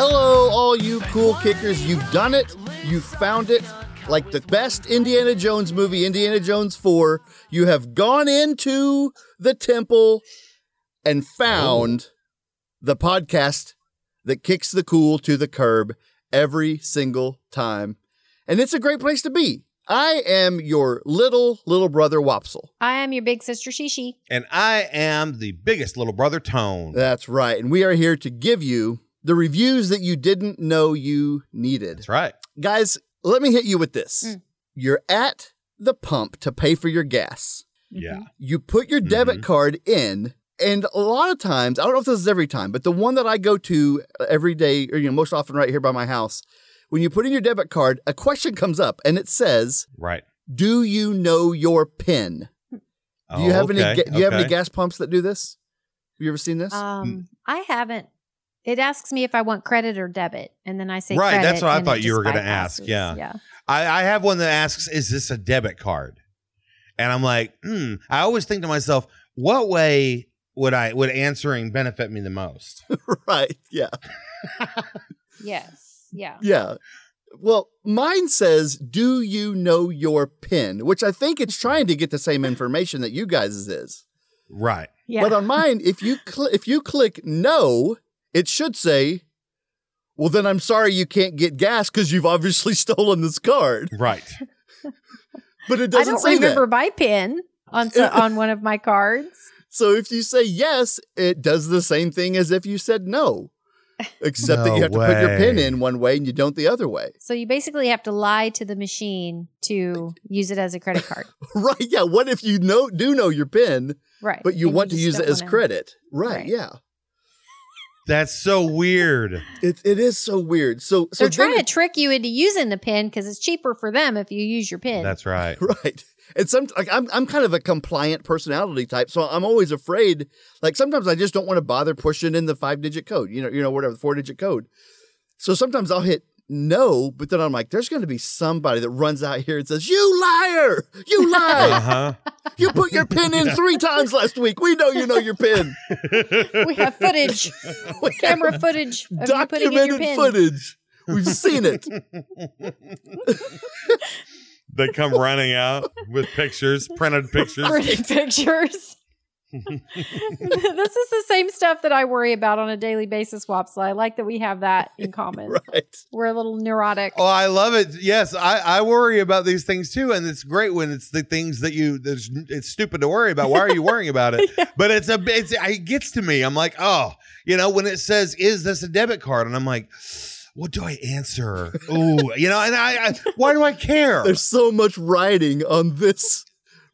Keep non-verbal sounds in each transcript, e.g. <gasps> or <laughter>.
hello, all you cool kickers. You've done it. You found it. Like the best Indiana Jones movie, Indiana Jones 4. You have gone into the temple and found the podcast that kicks the cool to the curb every single time. And it's a great place to be. I am your little, little brother Wopsle. I am your big sister Shishi. And I am the biggest little brother Tone. That's right. And we are here to give you the reviews that you didn't know you needed. That's right. Guys, let me hit you with this. Mm. You're at the pump to pay for your gas. Yeah. You put your debit Mhm. card in, and a lot of times, I don't know if this is every time, but the one that I go to every day, or you know, most often right here by my house, when you put in your debit card, a question comes up and it says, Right. "Do you know your PIN?" Do you Oh, have any? okay, ga- Do you have any gas pumps that do this? Have you ever seen this? Um, I haven't. It asks me if I want credit or debit, and then I say Right, credit, that's what I thought you were gonna ask, yeah. yeah. I, I have one that asks, "Is this a debit card?" And I'm like, hmm. I always think to myself, what way would I would answering benefit me the most? <laughs> right. Yeah. <laughs> Yes. Yeah. Yeah. Well, mine says, "Do you know your PIN?" Which I think it's trying to get the same information that you guys is. right. Yeah. But on mine, if you cl- if you click no, it should say, "Well, then I'm sorry you can't get gas because you've obviously <laughs> stolen this card." Right. <laughs> But it doesn't I don't say remember that. my pin on so, <laughs> on one of my cards. So if you say yes, it does the same thing as if you said no, except that you have to put your PIN in one way and you don't the other way. So you basically have to lie to the machine to use it as a credit card. Right? Yeah. What if you know do know your PIN, Right. but you And want to use it as credit? Right. Right. Yeah. That's so weird. It it is so weird. So so They're trying then to trick you into using the pin because it's cheaper for them if you use your pin. That's right. <laughs> right. And some like I'm I'm kind of a compliant personality type, so I'm always afraid. Like sometimes I just don't want to bother pushing in the five digit code, you know, you know, whatever the four digit code. So sometimes I'll hit no, but then I'm like, there's going to be somebody that runs out here and says, "You liar! You <laughs> Uh lie! huh. you put your pin in <laughs> three times last week. We know you know your pin. <laughs> we have footage, We have camera footage of you putting in your documented pin. footage. We've seen it. They come running out with pictures, printed pictures. printed pictures. <laughs> this is the same stuff that I worry about on a daily basis, Wopsle. I like that we have that in <laughs> common. Right. We're a little neurotic. Oh, I love it. Yes, I, I worry about these things too, and it's great when it's the things that you. There's, it's stupid to worry about. Why are you worrying about it? <laughs> But it's a. It's it gets to me. I'm like, oh, you know, when it says, "Is this a debit card?" and I'm like, what do I answer? Ooh, you know, and I, I why do I care? There's so much writing on this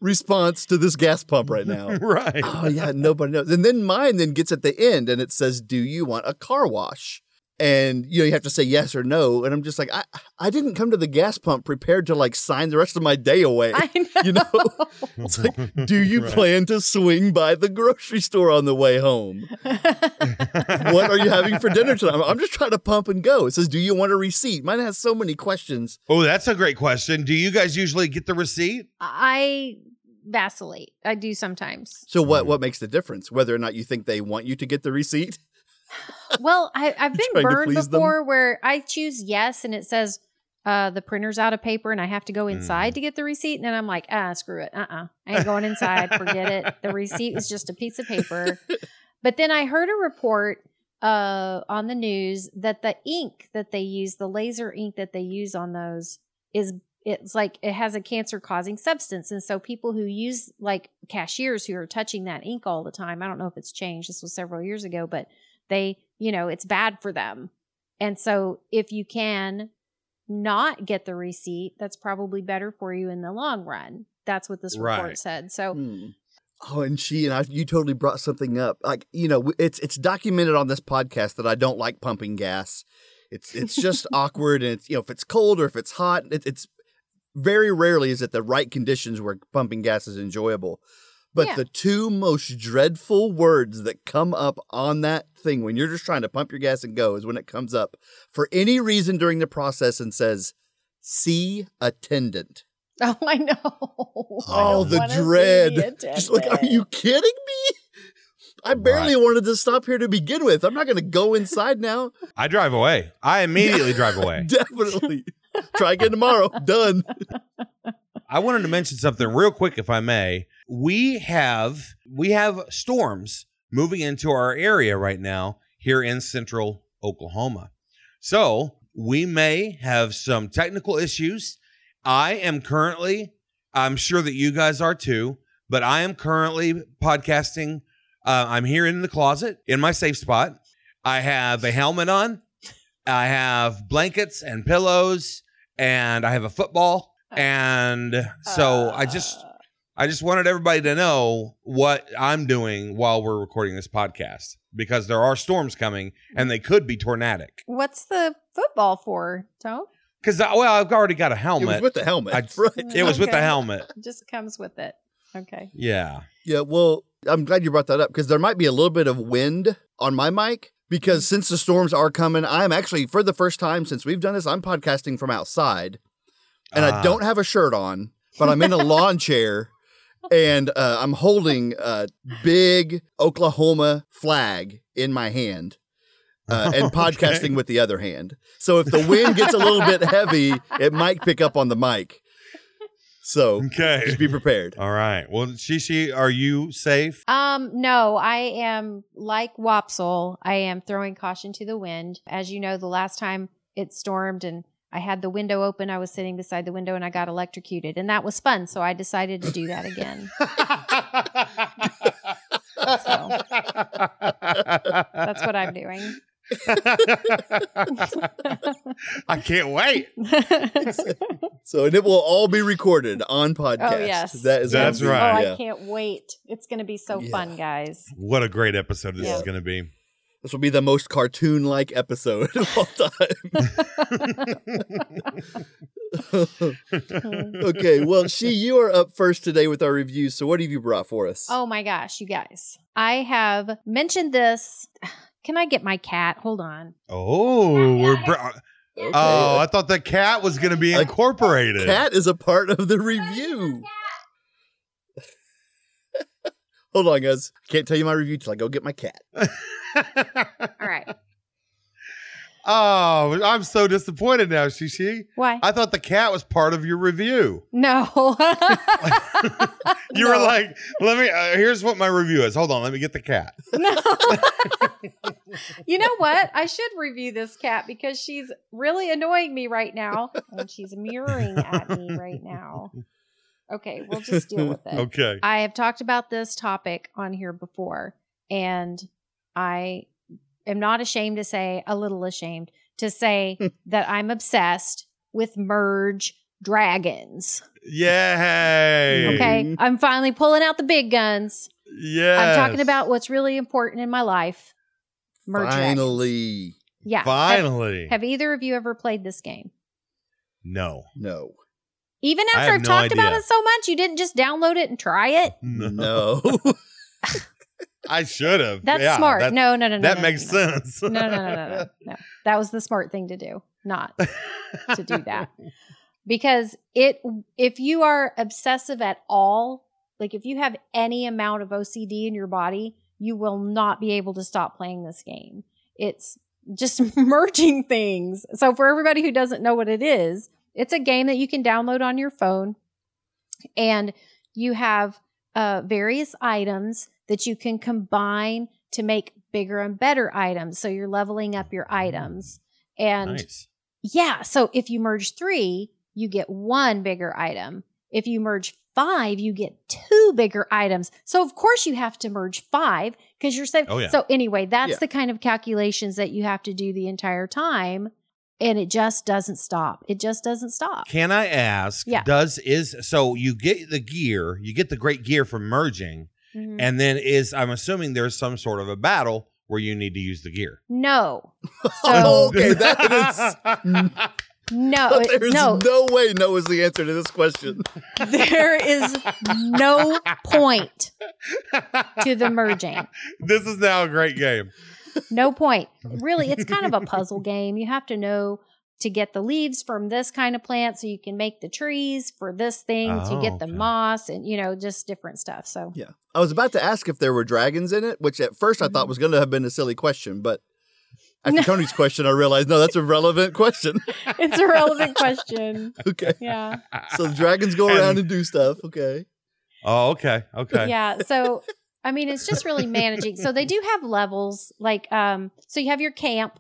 response to this gas pump right now. <laughs> right. oh yeah, nobody knows. And then mine then gets at the end and it says, "Do you want a car wash?" And you know you have to say yes or no. And I'm just like, I I didn't come to the gas pump prepared to like sign the rest of my day away. I know. <laughs> You know, <laughs> it's like, do you plan to swing by the grocery store on the way home? <laughs> what are you having for dinner tonight? I'm just trying to pump and go. It says, do you want a receipt? Mine has so many questions. Oh, that's a great question. Do you guys usually get the receipt? I vacillate. I do sometimes. So what mm. what makes the difference? Whether or not you think they want you to get the receipt? Well, I, I've <laughs> been burned please them? before where I choose yes and it says uh, the printer's out of paper and I have to go inside to get the receipt. And then I'm like, ah, screw it. Uh uh I ain't going inside. Forget it. The receipt is just a piece of paper. <laughs> But then I heard a report uh, on the news that the ink that they use, the laser ink that they use on those, is it's like it has a cancer causing substance. And so people who use like cashiers who are touching that ink all the time, I don't know if it's changed. This was several years ago, but they, you know, it's bad for them. And so if you can not get the receipt, that's probably better for you in the long run. That's what this report Right. said. So Hmm. Oh, and she and I, you totally brought something up. Like you know, it's it's documented on this podcast that I don't like pumping gas. It's it's just <laughs> awkward, and it's you know if it's cold or if it's hot, it, it's very rarely is it the right conditions where pumping gas is enjoyable. But Yeah. the two most dreadful words that come up on that thing when you're just trying to pump your gas and go is when it comes up for any reason during the process and says, "See attendant." <laughs> Oh, I know. I <laughs> Oh, don't the dread. Just like, are you kidding me? I barely wanted to stop here to begin with. I'm not going to go inside now. <laughs> I drive away. I immediately drive away. Definitely. Try again tomorrow. Done. I wanted to mention something real quick, if I may. We have we have storms moving into our area right now here in central Oklahoma. So we may have some technical issues. I am currently, I'm sure that you guys are too, but I am currently podcasting. Uh, I'm here in the closet in my safe spot. I have a helmet on. I have blankets and pillows, and I have a football. And so I just Uh, I just wanted everybody to know what I'm doing while we're recording this podcast because there are storms coming and they could be tornadic. What's the football for, Tone? Because well, I've already got a It was helmet. with the helmet. I- <laughs> right. It was with the helmet. It <laughs> just comes with it. Okay. Yeah. Yeah, well, I'm glad you brought that up because there might be a little bit of wind on my mic because since the storms are coming, I'm actually, for the first time since we've done this, I'm podcasting from outside and I Ah. don't have a shirt on, but I'm in a lawn chair and uh, I'm holding a big Oklahoma flag in my hand. <laughs> Uh, and Okay. podcasting with the other hand. So if the wind gets a little bit heavy, it might pick up on the mic. So Okay. just be prepared. All right. Well, Shishi, are you safe? Um, no, I am like Wopsle. I am throwing caution to the wind. As you know, the last time it stormed and I had the window open, I was sitting beside the window and I got electrocuted. And that was fun. So I decided to do that again. That's what I'm doing. <laughs> I can't wait. <laughs> So and it will all be recorded on oh, podcast. Oh, yes. That is That's gonna be- right. Oh, Yeah. I can't wait. It's going to be so Yeah. fun, guys. What a great episode this Yeah. is going to be. This will be the most cartoon like episode of all time. <laughs> okay, well, she, you are up first today with our reviews. So, what have you brought for us? Oh my gosh, you guys. I have mentioned this. Can I get my cat? Hold on. Oh, we're. Br- Okay. oh, I thought the cat was going to be A incorporated. cat is a part of the review. Hold on, guys. I can't tell you my review till I go get my cat. <laughs> All right. oh, I'm so disappointed now, Shishi. Why? I thought the cat was part of your review. no. <laughs> You were like, let me, uh, here's what my review is. Hold on, let me get the cat. <laughs> No. you know what? I should review this cat because she's really annoying me right now. And she's mirroring at me right now. Okay, we'll <laughs> just deal with it. Okay. I have talked about this topic on here before, and I am not ashamed to say, a little ashamed to say <laughs> that I'm obsessed with merge dragons. Yay. Okay. I'm finally pulling out the big guns. Yeah. I'm talking about what's really important in my life. Merge dragons. Finally. Yeah. Have- Finally. Have, either of you ever played this game? no. No. Even after have I've no talked about it so much, you didn't just download it and try it? <laughs> No. I should have. That's Yeah, smart. that- no, no, no, no. that no, makes no, no. sense. No, no, no, no, no, no. That was the smart thing to do, not to do that. <laughs> Because it if you are obsessive at all, like if you have any amount of OCD in your body, you will not be able to stop playing this game. It's just <laughs> merging things. So for everybody who doesn't know what it is, it's a game that you can download on your phone and you have uh, various items that you can combine to make bigger and better items. So you're leveling up your items. And nice. yeah, so if you merge three, you get one bigger item. If you merge five, you get two bigger items. So of course you have to merge five because you're safe. Oh, yeah. So anyway, that's Yeah. the kind of calculations that you have to do the entire time. And it just doesn't stop. It just doesn't stop. Can I ask? Yeah. Does is so you get the gear, you get the great gear from merging, Mhm. and then is I'm assuming there's some sort of a battle where you need to use the gear. No. <laughs> Oh, So okay, that <laughs> is. no, There's no. no way no is the answer to this question. <laughs> There is no point to the merging. This is now a great game. No point. <laughs> Really, it's kind of a puzzle game. You have to know to get the leaves from this kind of plant so you can make the trees for this thing to Oh, get the okay. moss and you know just different stuff so Yeah. I was about to ask if there were dragons in it, which at first I thought Mhm. was going to have been a silly question, but after <laughs> Tony's question, I realized no, that's a relevant question. <laughs> it's a relevant question okay. yeah So the dragons go And- around and do stuff. Okay. Oh, okay. Okay. yeah so i mean it's just really managing so they do have levels like um so you have your camp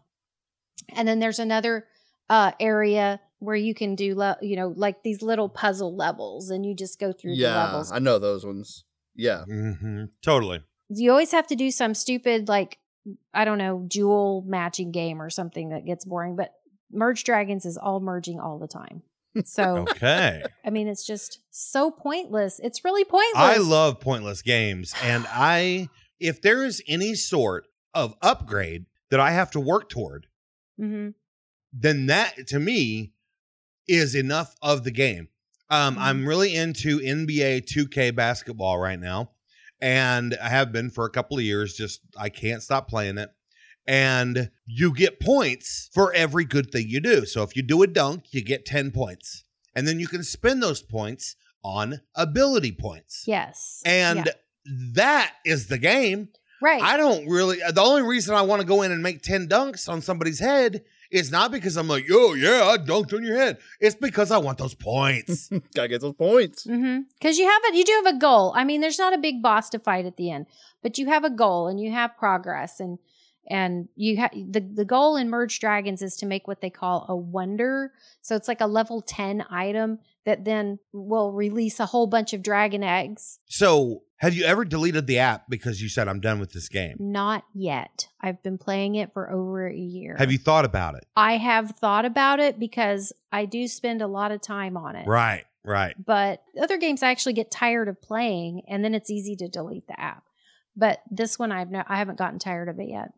and then there's another uh area where you can do le- you know like these little puzzle levels and you just go through the Yeah, levels I know those ones. Yeah. hmm Totally. you always have to do some stupid like i don't know jewel matching game or something that gets boring but merge dragons is all merging all the time so Okay. i mean it's just so pointless it's really pointless I love pointless games. And I, if there is any sort of upgrade that I have to work toward, hmm then that to me is enough of the game. Um, Mhm. I'm really into NBA 2K basketball right now, and I have been for a couple of years. Just I can't stop playing it. And you get points for every good thing you do. So if you do a dunk, you get 10 points. And then you can spend those points on ability points. yes And Yeah. that is the game. right I don't really. The only reason I want to go in and make ten dunks on somebody's head is not because I'm like, yo, yeah, I dunked on your head. It's because I want those points. <laughs> Gotta get those points. Mm-hmm. Because you have it, you do have a goal. I mean, there's not a big boss to fight at the end, but you have a goal and you have progress, and and you have the the goal in Merge Dragons is to make what they call a wonder. So it's like a level ten item that then will release a whole bunch of dragon eggs. so, have you ever deleted the app because you said I'm done with this game? Not yet. I've been playing it for over a year. Have you thought about it? I have thought about it because I do spend a lot of time on it. Right, right. but other games I actually get tired of playing and then it's easy to delete the app. But this one I've no, I haven't gotten tired of it yet.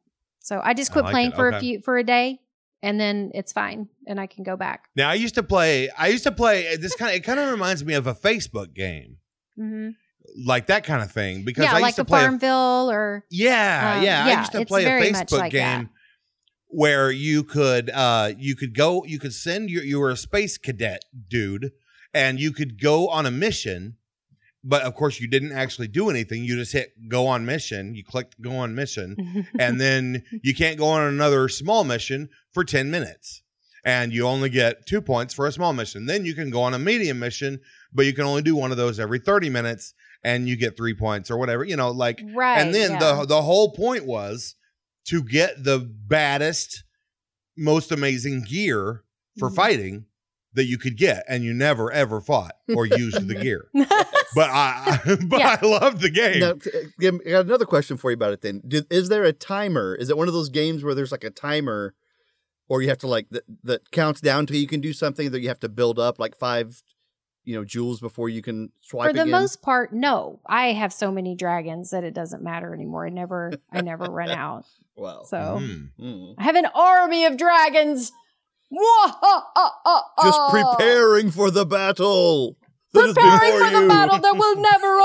So I just I quit like playing it. for Okay. a few for a day and then it's fine and I can go back. Now I used to play. I used to play this kind of. It kind of reminds me of a Facebook game, hmm like that kind of thing. Because Yeah, I like used to a play. a- Farmville or Yeah, Um, yeah. I used to play a Facebook like that. game where you could uh you could go you could send your you were a space cadet dude and you could go on a mission but of course you didn't actually do anything you just hit go on mission you clicked go on mission <laughs> and then you can't go on another small mission for 10 minutes and you only get two points for a small mission then you can go on a medium mission but you can only do one of those every 30 minutes and you get three points or whatever you know like right. and then yeah. the the whole point was to get the baddest, most amazing gear for Mhm. fighting that you could get, and you never ever fought or used the <laughs> gear. But I, <laughs> but Yeah. I loved the game. Now, I got another question for you about it. Then, Did, is there a timer? Is it one of those games where there's like a timer, or you have to like that, that counts down to you can do something that you have to build up like five, you know, jewels before you can swipe for the again? most part, no. I have so many dragons that it doesn't matter anymore. I never I never run <laughs> out. Wow. So. Mm. I have an army of dragons. Just preparing for the battle. that is preparing before for the battle that will never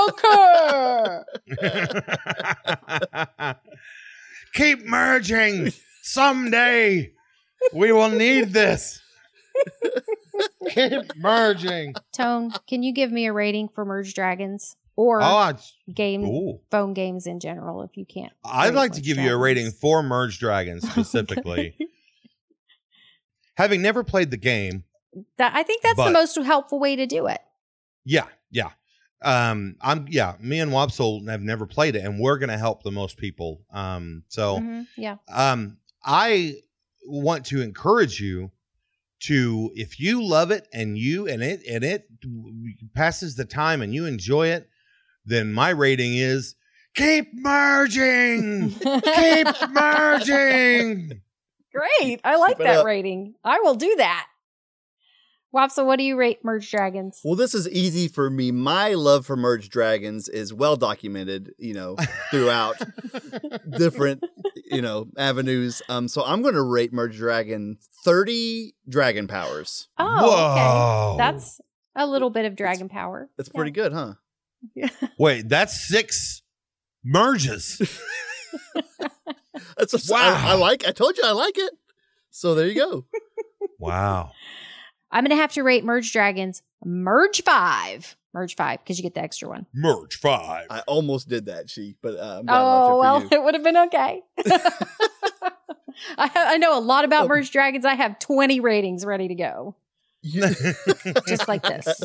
occur. <laughs> Keep merging. Someday we will need this. Keep merging. Tone, can you give me a rating for Merge Dragons or Oh, it's, game ooh. phone games in general if you can't? I'd like to Merge give you a rating for Merge Dragons specifically. Okay. <laughs> Having never played the game, That I think that's But- the most helpful way to do it. Yeah, yeah. Um, I'm yeah. Me and Wopsle have never played it, and we're gonna help the most people. Um, so Mhm, Yeah. um, I want to encourage you to if you love it and you and it and it passes the time and you enjoy it, then my rating is keep merging, <laughs> keep merging. Great. I like that up. rating. I will do that. Wapsa, what do you rate Merge Dragons? Well, this is easy for me. My love for Merge Dragons is well documented, you know, throughout <laughs> different, you know, avenues. Um, so I'm going to rate Merge Dragon 30 dragon powers. Oh, Whoa. okay. That's a little bit of dragon power. That's pretty good, huh? Yeah. Wait, that's six merges. <laughs> <laughs> <laughs> That's just, Wow. I, I like. I told you I like it. So there you go. <laughs> Wow. I'm gonna have to rate Merge Dragons Merge Five. Merge Five because you get the extra one. Merge five. I almost did that, she, but uh, I'm glad I left it Oh well, you. <laughs> it would have been okay. I, I know a lot about Oh. Merge Dragons. I have 20 ratings ready to go, You, just like this.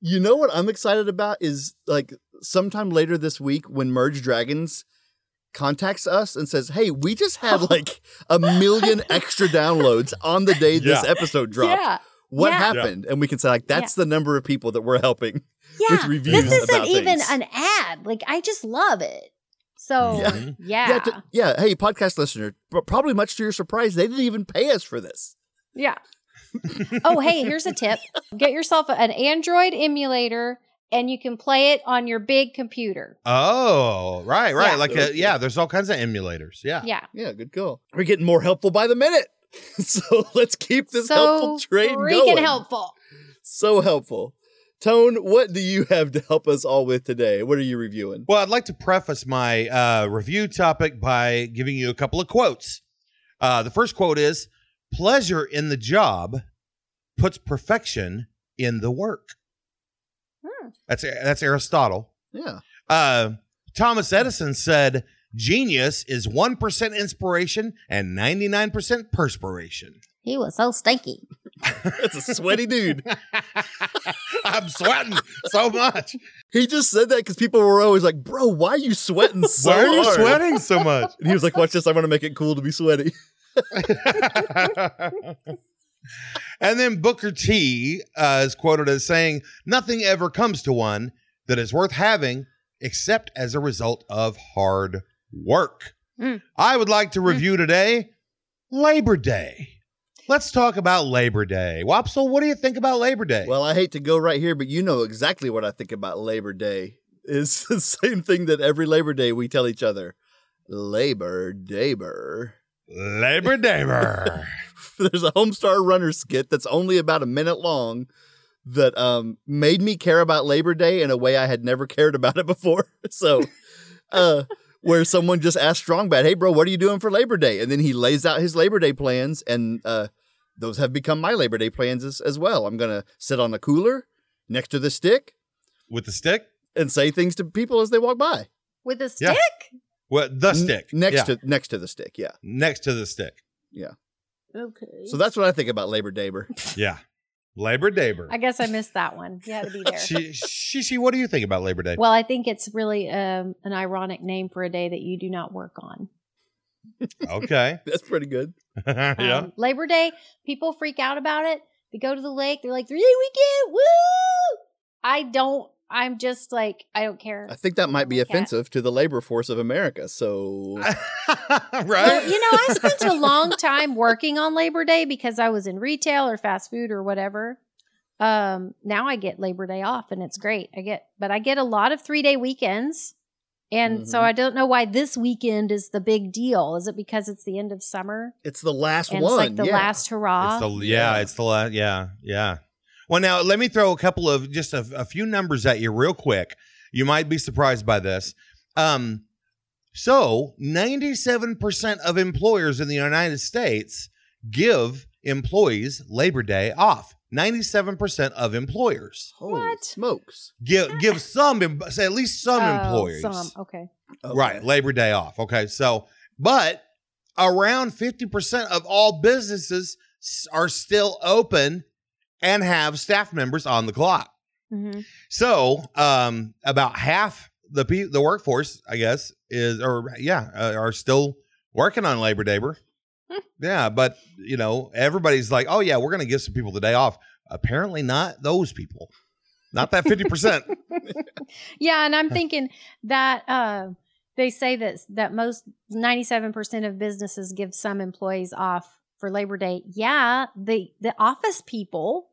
you know what I'm excited about is like sometime later this week when Merge Dragons contacts us and says, "Hey, we just had <laughs> like a million <laughs> extra downloads on the day this episode dropped. Yeah, What Yeah. happened?" And we can say like, "That's the number of people that we're helping." yeah. With reviews this isn't about even things. an ad. Like I just love it. So Yeah. Yeah, Yeah, t- yeah. Hey, podcast listener, but probably much to your surprise, they didn't even pay us for this. Yeah. <laughs> oh, hey, here's a tip. Get yourself an Android emulator and you can play it on your big computer. Oh, right, right. Yeah. Like, a, yeah, there's all kinds of emulators. Yeah. Yeah. Yeah, good call. We're getting more helpful by the minute. <laughs> so let's keep this so helpful train freaking going. helpful. So helpful. Tone, what do you have to help us all with today? What are you reviewing? Well, I'd like to preface my uh, review topic by giving you a couple of quotes. Uh, the first quote is Pleasure in the job puts perfection in the work. That's, that's Aristotle. Yeah. Uh, Thomas Edison said, Genius is 1% inspiration and 99% perspiration. He was so stinky. <laughs> That's a sweaty dude. <laughs> I'm sweating so much. He just said that because people were always like, bro, why are you sweating so Why are you hard?" sweating so <laughs> much? And he was like, watch this. I'm going to make it cool to be sweaty. And then Booker T uh, is quoted as saying, Nothing ever comes to one that is worth having except as a result of hard work. Mm. I would like to review today Labor Day. Let's talk about Labor Day. Wopsle, what do you think about Labor Day? Well, I hate to go right here, but you know exactly what I think about Labor Day. It's <laughs> the same thing that every Labor Day we tell each other. Labor Daybur. Labor Day. <laughs> <laughs> There's a Homestar Runner skit that's only about a minute long that um, made me care about Labor Day in a way I had never <laughs> cared about it before. <laughs> So, uh, where someone just asked Strong Bad, "Hey, bro, what are you doing for Labor Day?" And then he lays out his Labor Day plans, and uh, those have become my Labor Day plans as, as well. I'm gonna sit on the cooler next to the stick With the stick? and say things to people as they walk by. With a Yeah. stick? What the N- stick. next Yeah. to next to the stick. Yeah. next to the stick. Okay. So that's what I think about Labor Day. <laughs> Yeah. Labor Day. I guess I missed that one. You had to be <laughs> there. She, she, she, what do you think about Labor Day? well, I think it's really um, an ironic name for a day that you do not work on. <laughs> Okay. That's pretty good. yeah. Um, Labor Day, people freak out about it. They go to the lake. They're like, three day weekend. Woo! I don't. I'm just like, I don't care. I think that might be offensive to the labor force of America. So <laughs> right? Well, you know, I spent a long <laughs> time working on Labor Day because I was in retail or fast food or whatever. Um, now I get Labor Day off and it's great. I get, but I get a lot of three day weekends. And so Mhm. I don't know why this weekend is the big deal. Is it because it's the end of summer it's the last and one. it's like the yeah. last hurrah? It's the yeah, Yeah. it's the last. yeah, yeah. Well, now let me throw a couple of just a, a few numbers at you real quick. You might be surprised by this. Um, so ninety-seven percent of employers in the United States give employees Labor Day off. Ninety-seven percent of employers Holy What? smokes? give give some, say at least some Oh, employers, Some, okay. Okay. right? Labor Day off. Okay, so but around fifty percent of all businesses are still open and have staff members on the clock. hmm So, um, about half the pe- the workforce, I guess, is or yeah, uh, are still working on Labor Day. Hmm. yeah, but you know, everybody's like, "Oh yeah, we're going to give some people the day off." Apparently, not those people. Not that fifty percent. <laughs> Yeah, and I'm thinking that uh, they say that that most 97% of businesses give some employees off for Labor Day. Yeah, the the office people,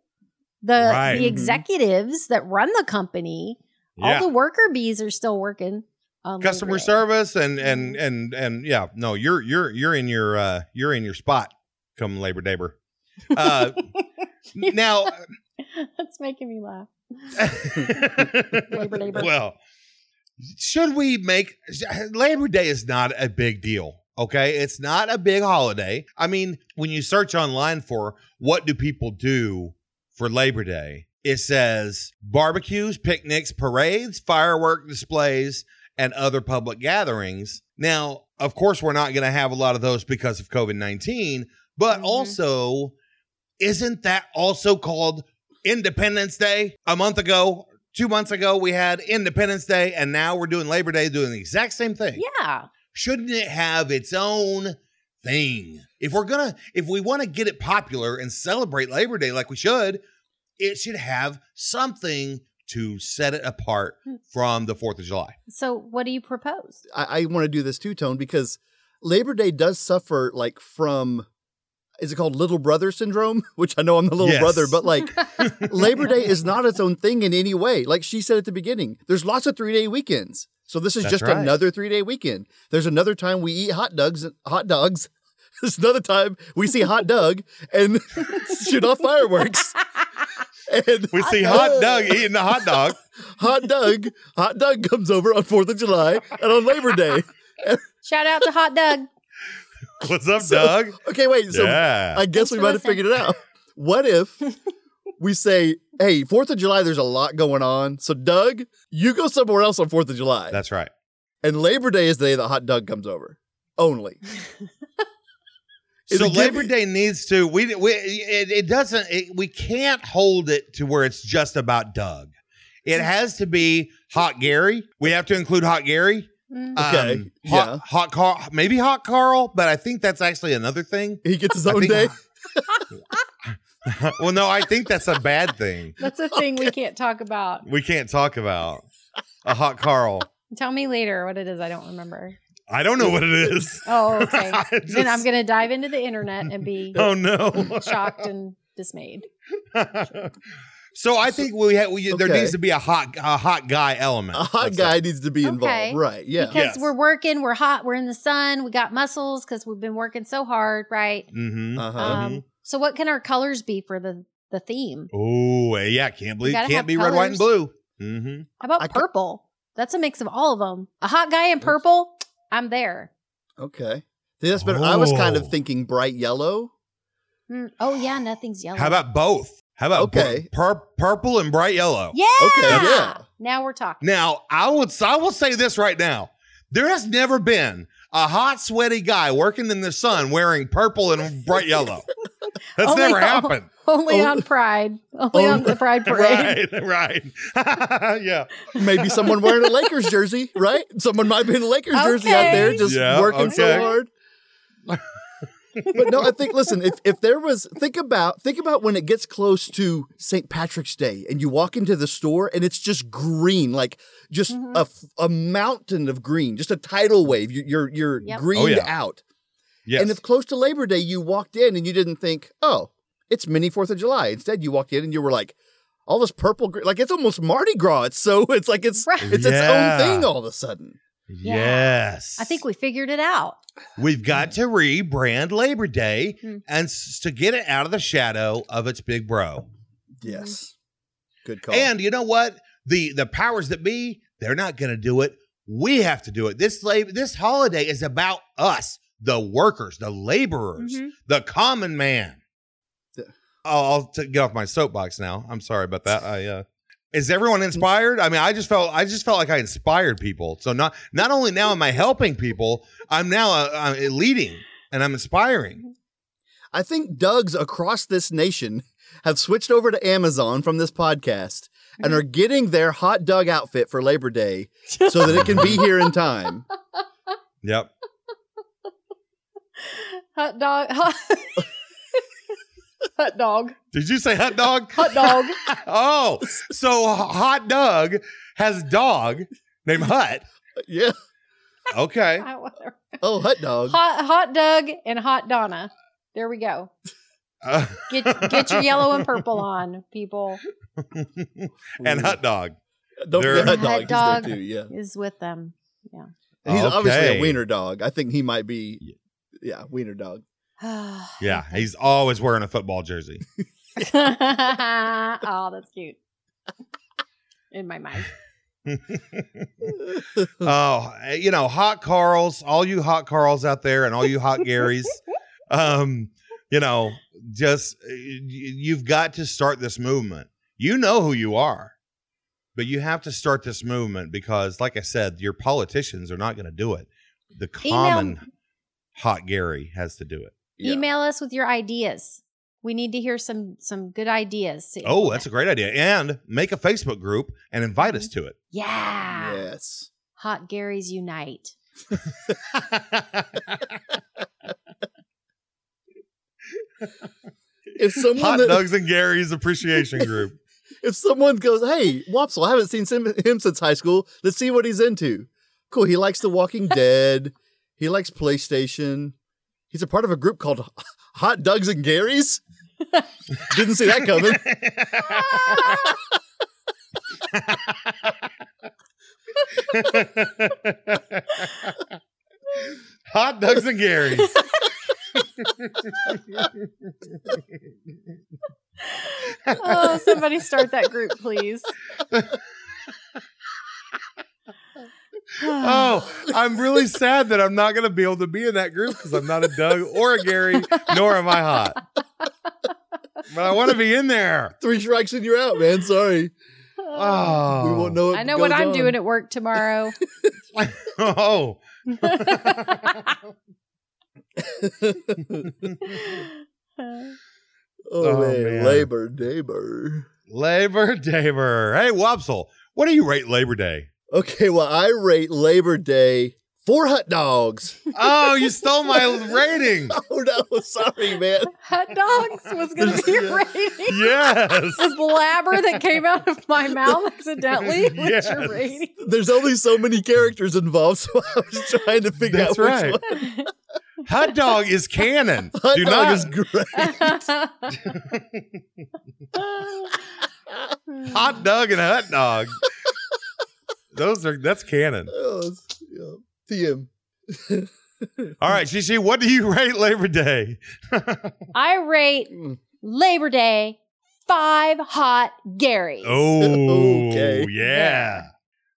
the Right. the Mhm. executives that run the company, Yeah, all the worker bees are still working customer service and and Mhm. and and yeah. No, you're you're you're in your uh you're in your spot come Labor Day. Uh, <laughs> now. That's making me laugh. <laughs> Labor Day. Well, should we make Labor Day is not a big deal. Okay. It's not a big holiday. I mean, when you search online for what do people do for Labor Day, it says barbecues, picnics, parades, firework displays, and other public gatherings. Now, of course, we're not going to have a lot of those because of COVID 19, but Mhm. also, isn't that also called Independence Day? A month ago, two months ago, we had Independence Day, and now we're doing Labor Day, doing the exact same thing Yeah. shouldn't it have its own thing if we're gonna if we want to get it popular and celebrate labor day like we should it should have something to set it apart hmm. from the fourth of july So what do you propose? I, I want to do this too, Tone, because Labor Day does suffer like from is it called little brother syndrome? <laughs> Which I know I'm the little Yes. brother, but like <laughs> Labor Day is not its own thing in any way. Like she said at the beginning, there's lots of three day weekends. So this is That's just right. another three day weekend. There's another time we eat hot dogs hot dogs. <laughs> There's another time we see hot dog and shoot off fireworks. And we see hot dog eating a hot dog <laughs> hot dog, hot dog comes over on Fourth of July and on Labor Day. <laughs> Shout out to Hot Doug. what's up So- doug Okay, wait. So yeah I guess Thanks we for might have figured it out. What if <laughs> we say, hey, Fourth of July, there's a lot going on. So, Doug, you go somewhere else on Fourth of July. that's right and Labor Day is the day that hot Doug comes over. Only. So labor day needs to we, we it, it doesn't it, we can't hold it to where it's just about doug it has to be hot gary we have to include hot gary Mm. Okay, Um, yeah. hot, hot Carl, maybe hot Carl, but I think that's actually another thing. He gets his own day. <laughs> well, no, I think that's a bad thing. <laughs> That's a thing we can't talk about. We can't talk about a hot Carl. Tell me later what it is. I don't remember. I don't know what it is. <laughs> Oh, okay. <laughs> I then I'm going to dive into the internet and be <laughs> Oh no! shocked and dismayed. so I think we, ha- we there needs to be a hot a hot guy element. A hot guy say. needs to be involved. Okay. Right. Yeah. Because Yes. we're working, we're hot, we're in the sun, we got muscles because we've been working so hard, right? Mhm. Uh-huh. Um, so what can our colors be for the the theme? Oh yeah, can't believe gotta can't have be red, white, and colors. blue. hmm How about I ca- purple? That's a mix of all of them. A hot guy in purple, I'm there. okay. See, that's better. I was kind Oh. of thinking bright yellow. Mm, oh yeah, nothing's yellow. How about both? How about Okay. pur- purple and bright yellow? yeah? Okay, yeah. Now we're talking. Now, I would I will say this right now. There has never been a hot, sweaty guy working in the sun wearing purple and bright yellow. <laughs> That's Only never on- happened. Only on Pride. Only on the Pride <laughs> Parade. Right, right. <laughs> yeah. Maybe someone wearing a Lakers jersey, right? Someone might be in a Lakers jersey out there just Yeah, working so hard. but no, I think listen, if if there was think about think about when it gets close to St. Patrick's Day and you walk into the store and it's just green, like just Mhm. a f- a mountain of green, just a tidal wave. You, you're you're Yep. greened Oh, yeah. out. Yes. And if close to Labor Day you walked in and you didn't think, oh, it's mini Fourth of July. Instead, you walked in and you were like, all this purple, like it's almost Mardi Gras. It's so <laughs> it's like it's Right. it's Yeah. its own thing all of a sudden. Yeah. yes. I think we figured it out. we've got to rebrand Labor Day Hmm. and s- to get it out of the shadow of its big bro. Yes, good call. And you know what? The the powers that be, they're not going to do it. We have to do it. This labor, this holiday is about us, the workers, the laborers, Mhm. the common man. Yeah. I'll, I'll t- get off my soapbox now. I'm sorry about that. I uh, is everyone inspired? I mean, I just felt I just felt like I inspired people. So not not only now am I helping people, I'm now uh, uh, leading and I'm inspiring. I think Doug's across this nation <laughs> have switched over to Amazon from this podcast and are getting their hot dog outfit for Labor Day so that it can be here in time. <laughs> Yep. Hot dog. Hot, <laughs> hot dog. Did you say hot dog? Hot dog. <laughs> oh, so Hot Dog has a dog named Hut. Yeah. Okay. Oh, hot dog. Hot hot Doug and hot Donna. There we go. Uh, <laughs> Get get your yellow and purple on, people. and Hot Dog. Don't They're- forget hot Hot dog. dog. He's too. Yeah. Is with them. And he's obviously a wiener dog. I think he might be. Yeah, wiener dog. <sighs> Yeah, he's always wearing a football jersey. <laughs> <laughs> oh, that's cute. In my mind. <laughs> oh, you know, hot Carls, all you hot Carls out there, and all you hot Garys. um, you know, just uh, you've got to start this movement. You know who you are, but you have to start this movement because, like I said, your politicians are not going to do it. The common hot Gary has to do it. Yeah. Email us with your ideas. We need to hear some some good ideas. to Oh, that's a great idea. And make a Facebook group and invite us mm-hmm. to it. yeah. Yes. Hot Garys unite. <laughs> If someone Hot that- Dogs and Gary's Appreciation Group. <laughs> if someone goes, "Hey, Wopsle, I haven't seen him, him since high school. Let's see what he's into." Cool. He likes The Walking <laughs> Dead. He likes PlayStation. He's a part of a group called <laughs> Hot Dogs and Garys. <laughs> Didn't see that coming. <laughs> Hot Dogs and Gary's. oh, somebody start that group, please. Oh, I'm really sad that I'm not going to be able to be in that group because I'm not a Doug or a Gary, nor am I hot. But I want to be in there. Three strikes and you're out, man. Sorry. Oh, We won't know. What I know what I'm on. doing at work tomorrow. Oh, <laughs> oh, Oh, man. man. Labor Neighbor. Labor Daver. Hey, Wopsle, what do you rate Labor Day? Okay, well, I rate Labor Day four hot dogs. Oh, you stole my <laughs> rating. <laughs> Oh no, sorry, man. Hot dogs was going to be <laughs> your rating. Yes. The blabber that came out of my mouth accidentally was Yes. your rating. There's only so many characters involved, so I was trying to figure That's out which right. one. Hot dog is canon. Hot Do dog not. is great. hot dog and hot dog. Those are that's canon. Oh, yeah. TM. All right, Shishi, what do you rate Labor Day? <laughs> I rate. Labor Day five hot Garys. Oh, Okay. yeah.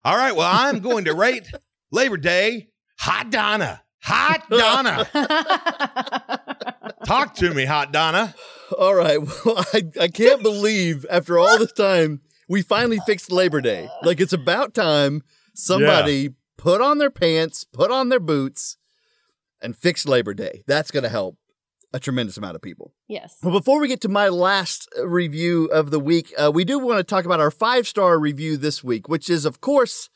All right, well, I'm going to rate Labor Day Hot Donna. Hot <laughs> Donna. <laughs> Talk to me, Hot Donna. All right. Well, I, I can't believe after all this time, we finally fixed Labor Day. Like, it's about time somebody put on their pants, put on their boots, and fix Labor Day. That's going to help a tremendous amount of people. yes. Well, before we get to my last uh, review of the week, uh, we do want to talk about our five star review this week, which is, of course,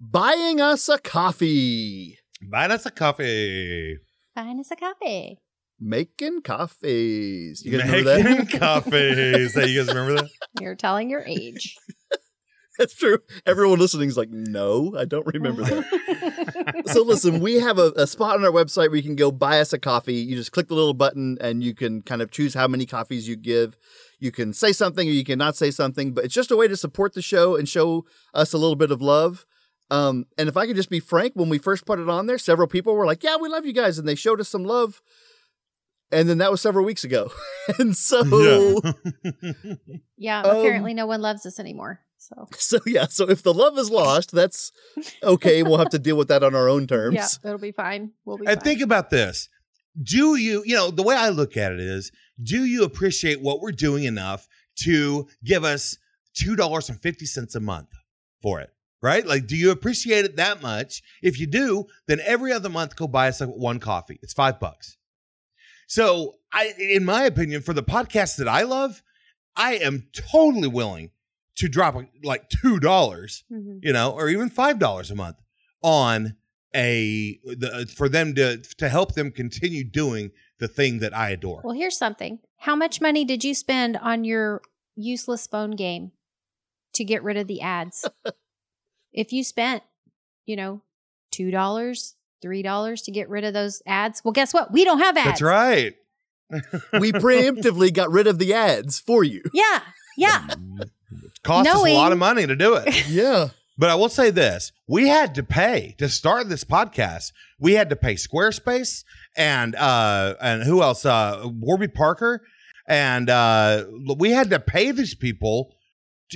buying us a coffee. Buy us a coffee. Find us a coffee. Making coffees. You guys remember Making that? <laughs> coffees. Hey, you guys remember that? <laughs> You're telling your age. <laughs> That's true. Everyone listening is like, no, I don't remember that. so listen, we have a, a spot on our website where you can go buy us a coffee. You just click the little button and you can kind of choose how many coffees you give. You can say something or you can not say something, but it's just a way to support the show and show us a little bit of love. Um, and if I could just be frank, when we first put it on there, several people were like, "Yeah, we love you guys," and they showed us some love. And then that was several weeks ago, <laughs> and so Yeah, <laughs> Um, apparently no one loves us anymore. So so yeah. So if the love is lost, that's okay. We'll have to deal with that on our own terms. yeah, it'll be fine. We'll be And fine. think about this. Do you, you know, the way I look at it is, do you appreciate what we're doing enough to give us $2.50 a month for it? Right? Like, do you appreciate it that much? If you do, then every other month go buy us like one coffee. It's five bucks. So, I, in my opinion, for the podcast that I love, I am totally willing to drop like two dollars Mhm. you know, or even five dollars a month on a the, for them to to help them continue doing the thing that I adore. Well, here's something. How much money did you spend on your useless phone game to get rid of the ads? <laughs> if you spent, you know, two dollars, three dollars to get rid of those ads, well, guess what? We don't have ads. That's right. <laughs> we preemptively got rid of the ads for you. Yeah, yeah. <laughs> Cost us a lot of money to do it. <laughs> Yeah. But I will say this: we had to pay to start this podcast. We had to pay Squarespace and uh and who else? Uh Warby Parker, and uh we had to pay these people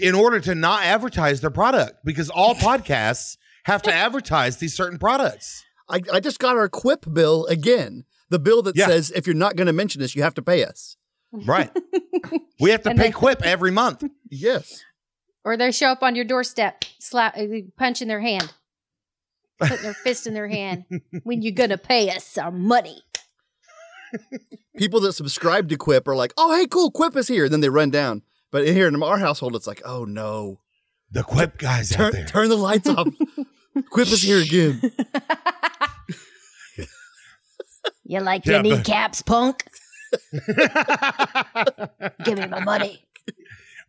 in order to not advertise their product because all podcasts have to advertise these certain products. I, I just got our Quip bill again. The bill that Yeah. says if you're not going to mention this, you have to pay us. Right. <laughs> we have to And pay then- Quip every month. Yes. Or they show up on your doorstep, slap, uh, punching their hand, putting their fist in their hand. When you gonna pay us our money? People that subscribe to Quip are like, oh, hey, cool, Quip is here. And Then they run down. But in here in our household, it's like, oh, no. The Quip guys out there. turn the lights off. <laughs> Quip is here again. <laughs> You like Yeah, your but- kneecaps, punk? <laughs> Give me my money.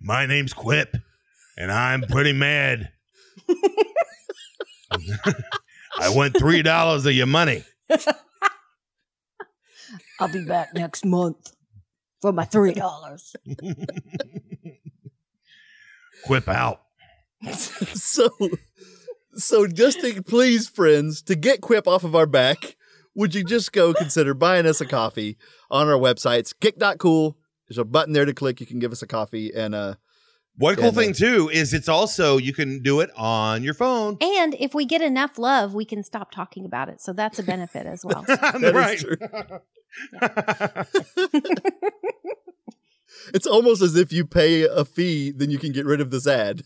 My name's Quip, and I'm pretty mad. <laughs> I want three dollars of your money. I'll be back next month for my three dollars. Quip out. so, so just to please, friends, to get Quip off of our back, would you just go consider buying us a coffee on our websites, kick.cool. There's a button there to click. You can give us a coffee. And uh, One cool Yeah, thing too is it's also you can do it on your phone. And if we get enough love, we can stop talking about it. So that's a benefit as well. <laughs> that is right. true. <laughs> It's almost as if you pay a fee, then you can get rid of this ad.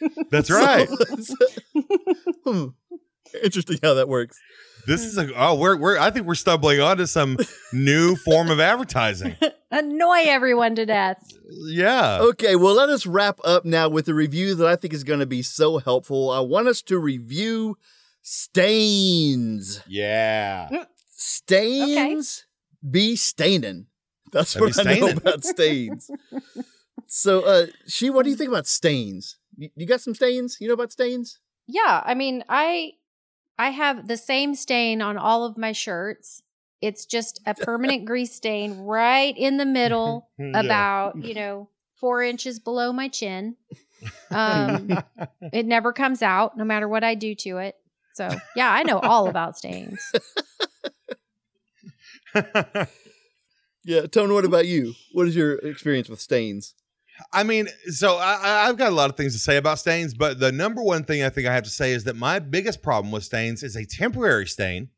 <laughs> That's right. hmm. Interesting how that works. This is a oh we're we're I think we're stumbling onto some new form of advertising. <laughs> Annoy everyone to death. Yeah. Okay, well, let us wrap up now with a review that I think is going to be so helpful. I want us to review stains. Yeah. Stains be staining. That's They what I know staining. about stains. <laughs> so, uh, she, what do you think about stains? You, got some stains? You know about stains? Yeah, I mean, I I have the same stain on all of my shirts. It's just a permanent <laughs> grease stain right in the middle, <laughs> Yeah. about <laughs> you know four inches below my chin. Um, it never comes out, no matter what I do to it. So yeah, I know all about stains. Yeah, Tone, what about you? What is your experience with stains? I mean, so I, I- I've got a lot of things to say about stains, but the number one thing I think I have to say is that my biggest problem with stains is a temporary stain.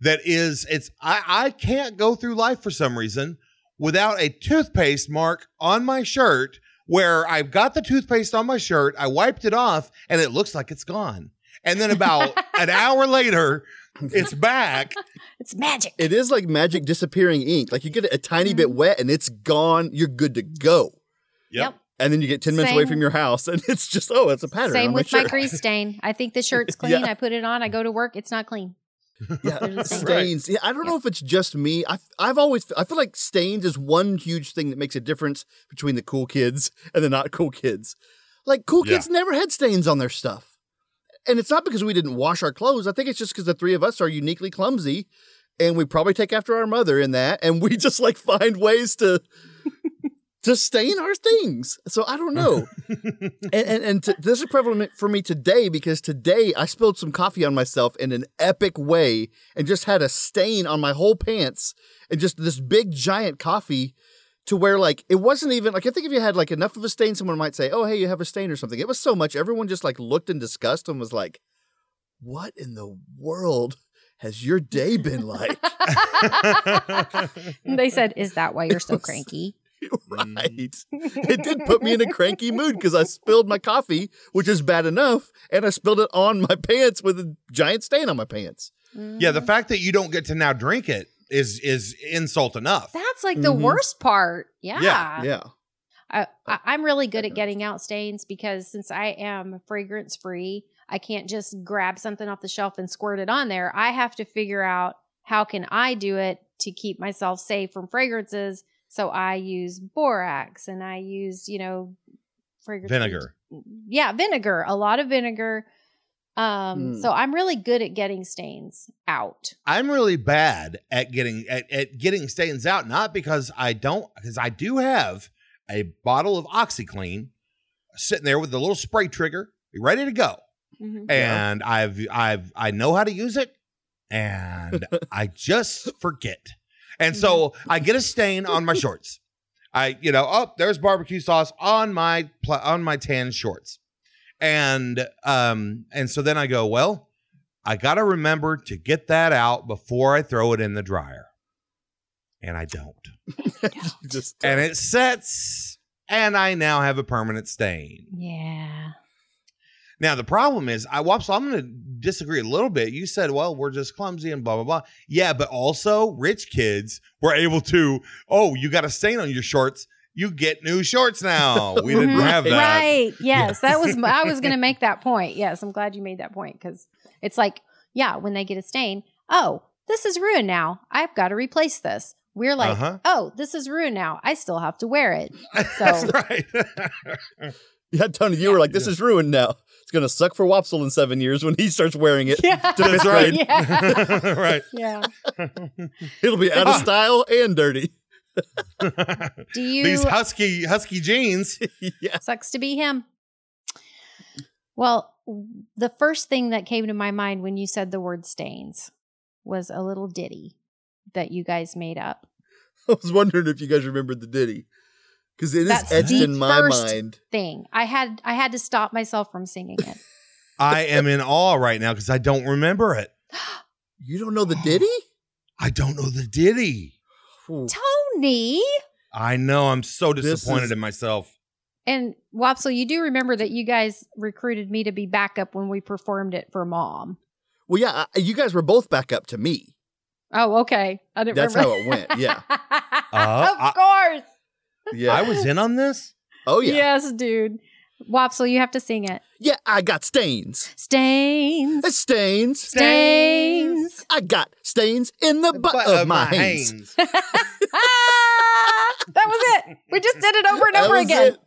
That is, it's I, I can't go through life for some reason without a toothpaste mark on my shirt where I've got the toothpaste on my shirt, I wiped it off, and it looks like it's gone. And then about <laughs> an hour later, it's back. <laughs> It's magic. It is like magic disappearing ink. Like you get it a tiny bit mm. wet and it's gone. You're good to go. Yep. And then you get 10 minutes away from your house and it's just, oh, it's a pattern. Same on with my my grease stain. I think the <laughs> shirt's clean. Yeah. I put it on. I go to work. It's not clean. Yeah, They're stains. Yeah, I don't know if it's just me. I, I've always, I feel like stains is one huge thing that makes a difference between the cool kids <laughs> and the not cool kids. Like cool Yeah. kids never had stains on their stuff. And it's not because we didn't wash our clothes. I think it's just because the three of us are uniquely clumsy and we probably take after our mother in that. And we just like find ways to, to stain our things. So I don't know. <laughs> and and, and to, this is prevalent for me today because today I spilled some coffee on myself in an epic way and just had a stain on my whole pants and just this big giant coffee to where like it wasn't even like I think if you had like enough of a stain, someone might say, "Oh, hey, you have a stain or something." It was so much everyone just like looked in disgust and was like, "What in the world has your day been like?" <laughs> <laughs> They said, "Is that why you're so cranky?" <laughs> right. It did put me in a cranky mood because I spilled my coffee, which is bad enough, and I spilled it on my pants with a giant stain on my pants. Yeah, the fact that you don't get to now drink it is is insult enough. That's like the Mhm. worst part. Yeah. Yeah, Yeah. I, I, I'm really good at getting out stains because since I am fragrance free, I can't just grab something off the shelf and squirt it on there. I have to figure out how can I do it to keep myself safe from fragrances. So I use borax and I use, you know, fragrance Vinegar. Yeah, vinegar. A lot of vinegar. Um, Mm. so I'm really good at getting stains out. I'm really bad at getting at, at getting stains out, not because I don't, because I do have a bottle of OxiClean sitting there with the little spray trigger, ready to go, Mhm. Yeah. and I've I've I know how to use it, and <laughs> I just forget, and so I get a stain on my shorts. I, you know, oh, there's barbecue sauce on my pla- on my tan shorts, and um, and so then I go, well, I got to remember to get that out before I throw it in the dryer, and I don't, <laughs> Just and it sets, and I now have a permanent stain. Yeah. Now the problem is, I well, so I'm going to disagree a little bit. You said, "Well, we're just clumsy and blah blah blah." Yeah, but also rich kids were able to. Oh, you got a stain on your shorts. You get new shorts now. <laughs> We didn't have that. Right. Yes. That was, I was going to make that point. Yes. I'm glad you made that point because it's like, yeah, when they get a stain, oh, this is ruined now. I've got to replace this. We're like, Uh-huh. oh, this is ruined now. I still have to wear it. <laughs> That's So- right. <laughs> yeah, Tony, you were like, "This is ruined now. It's gonna suck for Wopsle in seven years when he starts wearing it. Yeah. To fifth That's right. Yeah. <laughs> right. yeah. <laughs> It'll be out of style and dirty." <laughs> Do you These husky husky jeans. yeah, sucks to be him? Well, the first thing that came to my mind when you said the word stains was a little ditty that you guys made up. I was wondering if you guys remembered the ditty because it is That's etched the in my first- mind. Thing I had, I had to stop myself from singing it. <laughs> I am in awe right now because I don't remember it. <gasps> You don't know the ditty? <gasps> I don't know the ditty. Ooh. Tony I know. I'm so disappointed is- in myself. and Wopsle, you do remember that you guys recruited me to be backup when we performed it for mom. Well, yeah, I, you guys were both back up to me. Oh, okay. I didn't. That's remember. how it went, yeah. <laughs> Uh, of course. Yeah. I was in on this. oh yeah. Yes, dude. Wopsle, you have to sing it. Yeah, I got stains. Stains. It's stains. Stains. I got stains in the butt, of, my, hands. ah, <laughs> that was it. We just did it over and That over again. it.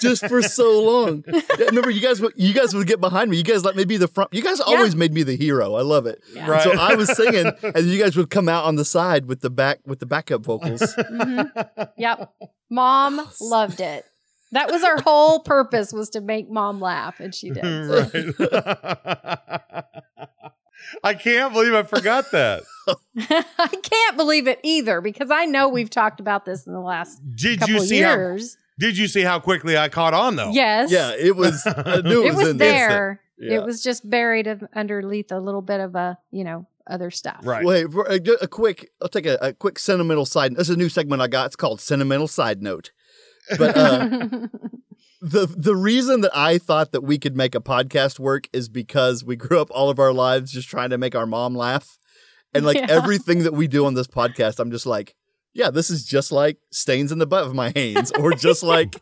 Just for so long. <laughs> Yeah, Remember, you guys would you guys would get behind me. You guys let me be the front. You guys always made me the hero. I love it. Yeah. Right. So I was singing, <laughs> and you guys would come out on the side with the back with the backup vocals. <laughs> Mhm. Yep. Mom loved it. That was our whole purpose was to make mom laugh, and she did. right. I can't believe I forgot that. I can't believe it either because I know we've talked about this in the last Did couple you see how? years. Did you see how quickly I caught on though? Yes. Yeah, it was. <laughs> I knew it, It was in there. Yeah. It was just buried of- underneath a little bit of a, you know, other stuff. Right. Wait, for a, a quick. I'll take a, a quick sentimental side. This is a new segment I got. It's called sentimental side note. But uh, <laughs> the the reason that I thought that we could make a podcast work is because we grew up all of our lives just trying to make our mom laugh, and like Yeah. everything that we do on this podcast, I'm just like, yeah, this is just like stains in the butt of my hands, or just like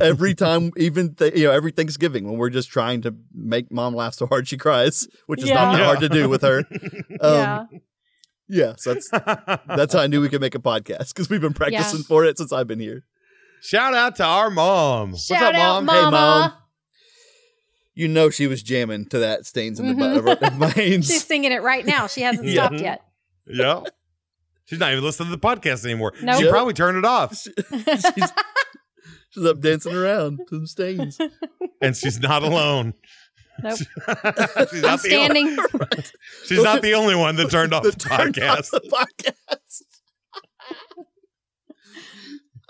every <laughs> time, even th- you know, every Thanksgiving when we're just trying to make mom laugh so hard she cries, which is not Yeah. that hard to do with her. Um, yeah. yeah, so that's that's how I knew we could make a podcast because we've been practicing Yeah. for it since I've been here. Shout out to our mom. Shout up, out, Mom? Hey, Mom. You know she was jamming to that stains in the butt of, her, of my <laughs> hands. She's singing it right now. She hasn't <laughs> Yeah. stopped yet. Yeah. She's not even listening to the podcast anymore. Nope. She probably turned it off. she's, she's up dancing around to some stains. And she's not alone. Nope. <laughs> she's, I'm not the only, standing. she's not the only one that turned off the, That turned off podcast. the podcast.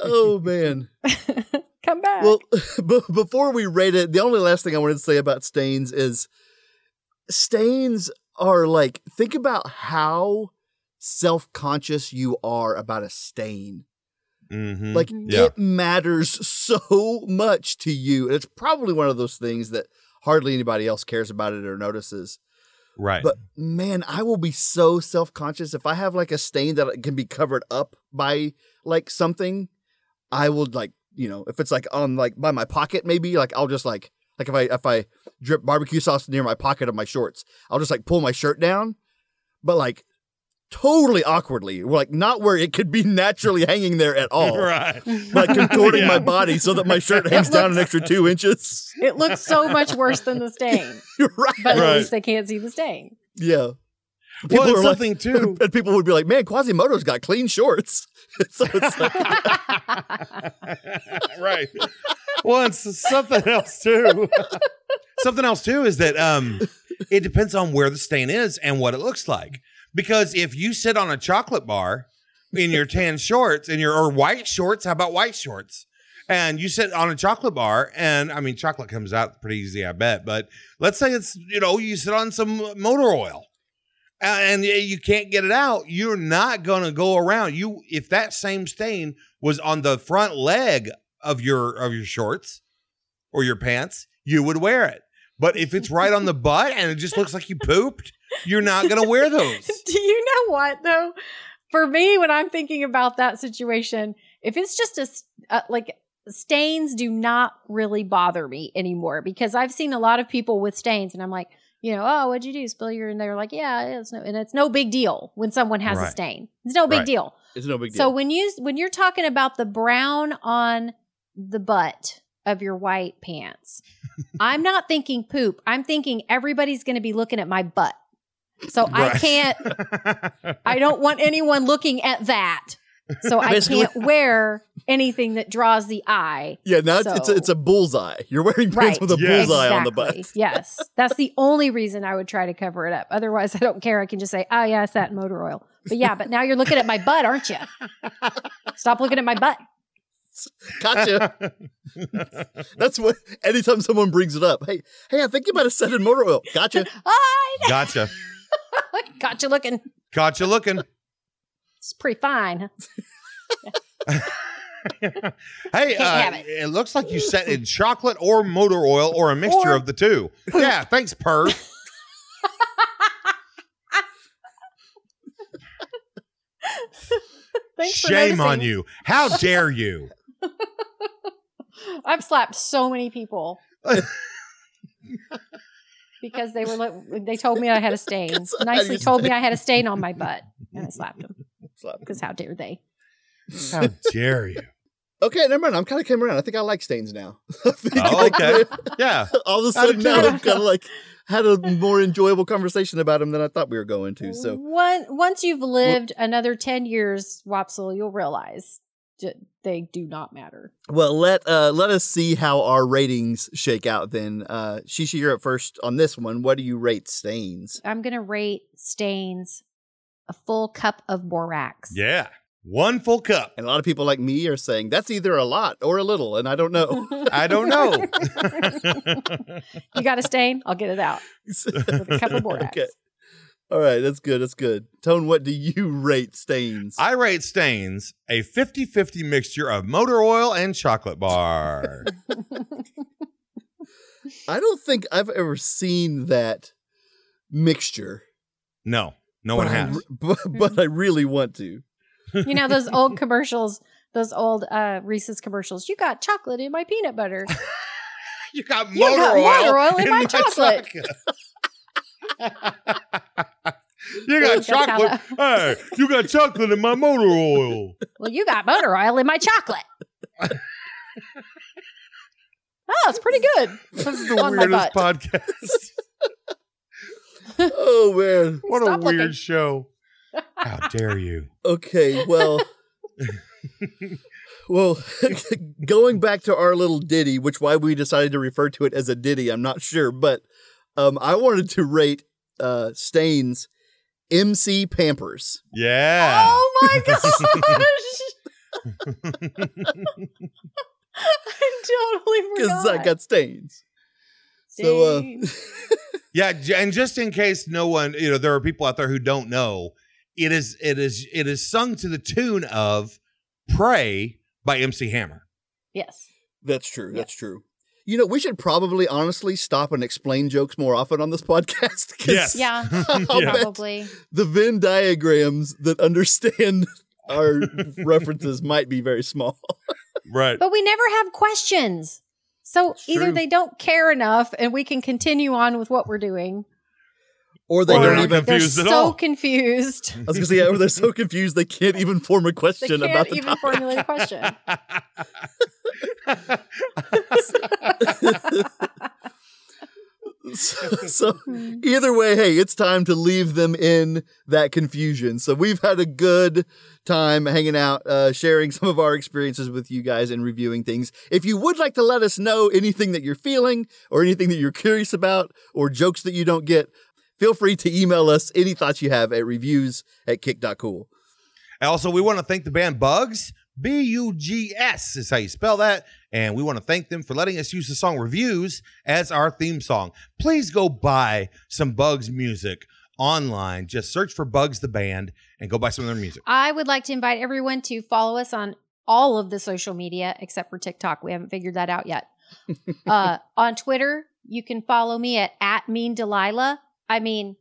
oh man. <laughs> Come back. Well, <laughs> b- before we rate it, the only last thing I wanted to say about stains is stains are like think about how self-conscious you are about a stain. Mhm. Like Yeah. it matters <laughs> so much to you. And it's probably one of those things that hardly anybody else cares about it or notices. right. But man, I will be so self-conscious if I have like a stain that can be covered up by like something, I will like, you know, if it's like on like by my pocket maybe, like I'll just like like if I if I drip barbecue sauce near my pocket of my shorts, I'll just like pull my shirt down, but like totally awkwardly, like not where it could be naturally hanging there at all. <laughs> right. Like contorting Yeah. my body so that my shirt <laughs> hangs down an extra two inches. it looks so much worse than the stain, <laughs> You're right. but Right. at least they can't see the stain. Yeah. Well, are it's like- something too. and people would be like, "Man, Quasimodo's got clean shorts." so it's like, right. Well, it's something else too. something else too is that um, it depends on where the stain is and what it looks like. Because if you sit on a chocolate bar, in your tan shorts and your or white shorts. How about white shorts? And you sit on a chocolate bar, and I mean, chocolate comes out pretty easy, I bet. But let's say it's you know you sit on some motor oil, and you can't get it out. You're not gonna go around. You if that same stain was on the front leg of your of your shorts or your pants, you would wear it. But if it's right on the butt and it just looks like you pooped, you're not gonna wear those. <laughs> Do you know what though? For me, when I'm thinking about that situation, if it's just a uh, like stains do not really bother me anymore because I've seen a lot of people with stains and I'm like, you know, oh, what'd you do? Spill your, and they're like, yeah, it's no, and it's no big deal when someone has a stain. It's no big Right. deal. It's no big deal. So when you when you're talking about the brown on the butt of your white pants, I'm not thinking poop. I'm thinking everybody's going to be looking at my butt. So I can't <laughs> I don't want anyone looking at that. So I Basically- can't wear anything that draws the eye. yeah, now it's, it's, a, it's a bullseye. You're wearing pants Right. with a Yes. bullseye on the butt. Yes. That's the only reason I would try to cover it up. Otherwise, I don't care. I can just say, oh, yeah, it's that motor oil. But yeah, but now you're looking at my butt, aren't you? Stop looking at my butt. Gotcha. <laughs> That's what. Anytime someone brings it up, hey, hey, I think you might have said in motor oil. Gotcha. <laughs> I gotcha. <laughs> got looking. Gotcha looking. It's pretty fine. Hey, uh, it. it. looks like you set in chocolate or motor oil or a mixture Or of the two. Yeah, thanks, Perv. Thanks Shame on you. How dare you? <laughs> I've slapped so many people because they were look- they told me I had a stain. <laughs> Nicely told me I had a stain on my butt, and I <laughs> slapped them because how dare they? How dare you? Okay, never mind. I'm kind of came around. I think I like stains now. Oh, okay. Yeah. all of a sudden now I've kind of like had a more enjoyable conversation about him than I thought we were going to. So One, once you've lived another ten years, Wopsle, you'll realize j- they do not matter. Well, let uh, let us see how our ratings shake out then. Uh, Shishi, you're up first on this one. What do you rate stains? I'm gonna rate stains a full cup of borax. Yeah. One full cup. And a lot of people like me are saying that's either a lot or a little, and I don't know. <laughs> I don't know. <laughs> you got a stain? I'll get it out <laughs> with a cup of borax. Okay. All right, that's good. That's good. Tone, what do you <laughs> rate stains? I rate stains a 50 50 mixture of motor oil and chocolate bar. <laughs> I don't think I've ever seen that mixture. No, no but one I has. re- <laughs> but, but I really want to. You know those old commercials, those old uh, Reese's commercials. You got chocolate in my peanut butter. You got You got oil, motor oil in my chocolate. <laughs> you got That's chocolate. Hey, you got chocolate in my motor oil. Well, you got motor oil in my chocolate. oh, it's pretty good. This is the On my weirdest butt. podcast. <laughs> Oh man. What Stop a weird looking. show. <laughs> How dare you? Okay, well, well, going back to our little ditty, which why we decided to refer to it as a ditty, I'm not sure, but um, I wanted to rate uh, Stains MC Pampers. Yeah. Oh my <laughs> gosh! <laughs> I totally forgot. because. I got stains. So, uh, <laughs> Yeah, and just in case no one, you know, there are people out there who don't know, it is it is it is sung to the tune of "Pray" by MC Hammer. yes. That's true. That's true. You know, we should probably honestly stop and explain jokes more often on this podcast. 'cause Yes. Yeah. <laughs> <laughs> Yeah. Probably. the Venn diagrams that understand our <laughs> references might be very small. Right. But we never have questions. So It's either true. they don't care enough and we can continue on with what we're doing. Or they Or don't they're even. They're Confused at so all. confused. I was gonna say, or they're so confused they can't even form a They question about the They can't the even topic. formulate a question. <laughs> so, so either way, hey, it's time to leave them in that confusion. So we've had a good time hanging out, uh, sharing some of our experiences with you guys and reviewing things. If you would like to let us know anything that you're feeling or anything that you're curious about or jokes that you don't get, feel free to email us any thoughts you have at reviews at kick.cool. Also, we want to thank the band Bugs. B U G S is how you spell that. And we want to thank them for letting us use the song Reviews as our theme song. Please go buy some Bugs music online. Just search for Bugs the band and go buy some of their music. I would like to invite everyone to follow us on all of the social media except for TikTok. We haven't figured that out yet. <laughs> uh, on Twitter, you can follow me at, at Mean Delilah. I mean,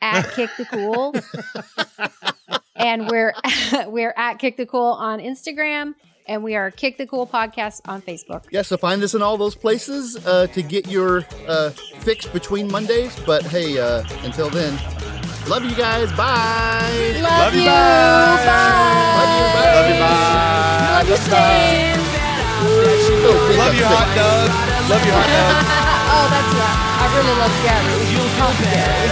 at Kick the Cool. <laughs> and we're <laughs> we're at Kick the Cool on Instagram, and we are Kick the Cool podcast on Facebook. Yeah, so find us in all those places uh, to get your uh, fix between Mondays. But hey, uh, until then, love you guys. Bye. Love, you, you. bye. Bye. Love you, bye. Love you, bye. Love you, Stan. Oh, Love you, hot dog. Love you, hot dog. <laughs> oh, that's yeah. I really love Gary. Hot Gary.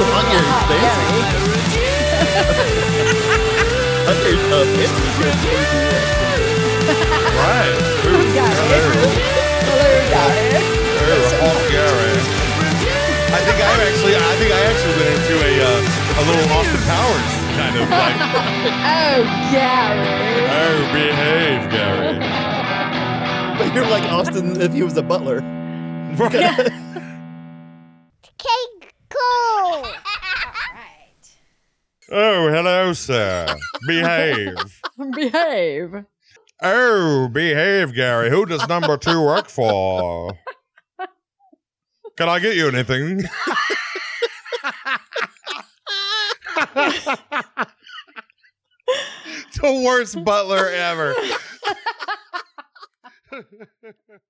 On your Hot fancy. On your uh, fancy. Right. Ooh, Gary. Hello, Gary. Ooh, hot Gary. I think I actually, I think I actually went into a uh, a little Austin Powers kind of like, Oh, Gary. oh, behave, Gary. But you're like Austin if he was a butler. Right. <laughs> Oh, hello, sir. Behave. <laughs> behave. Oh, behave, Gary. Who does number two work for? Can I get you anything? <laughs> the worst butler ever. <laughs>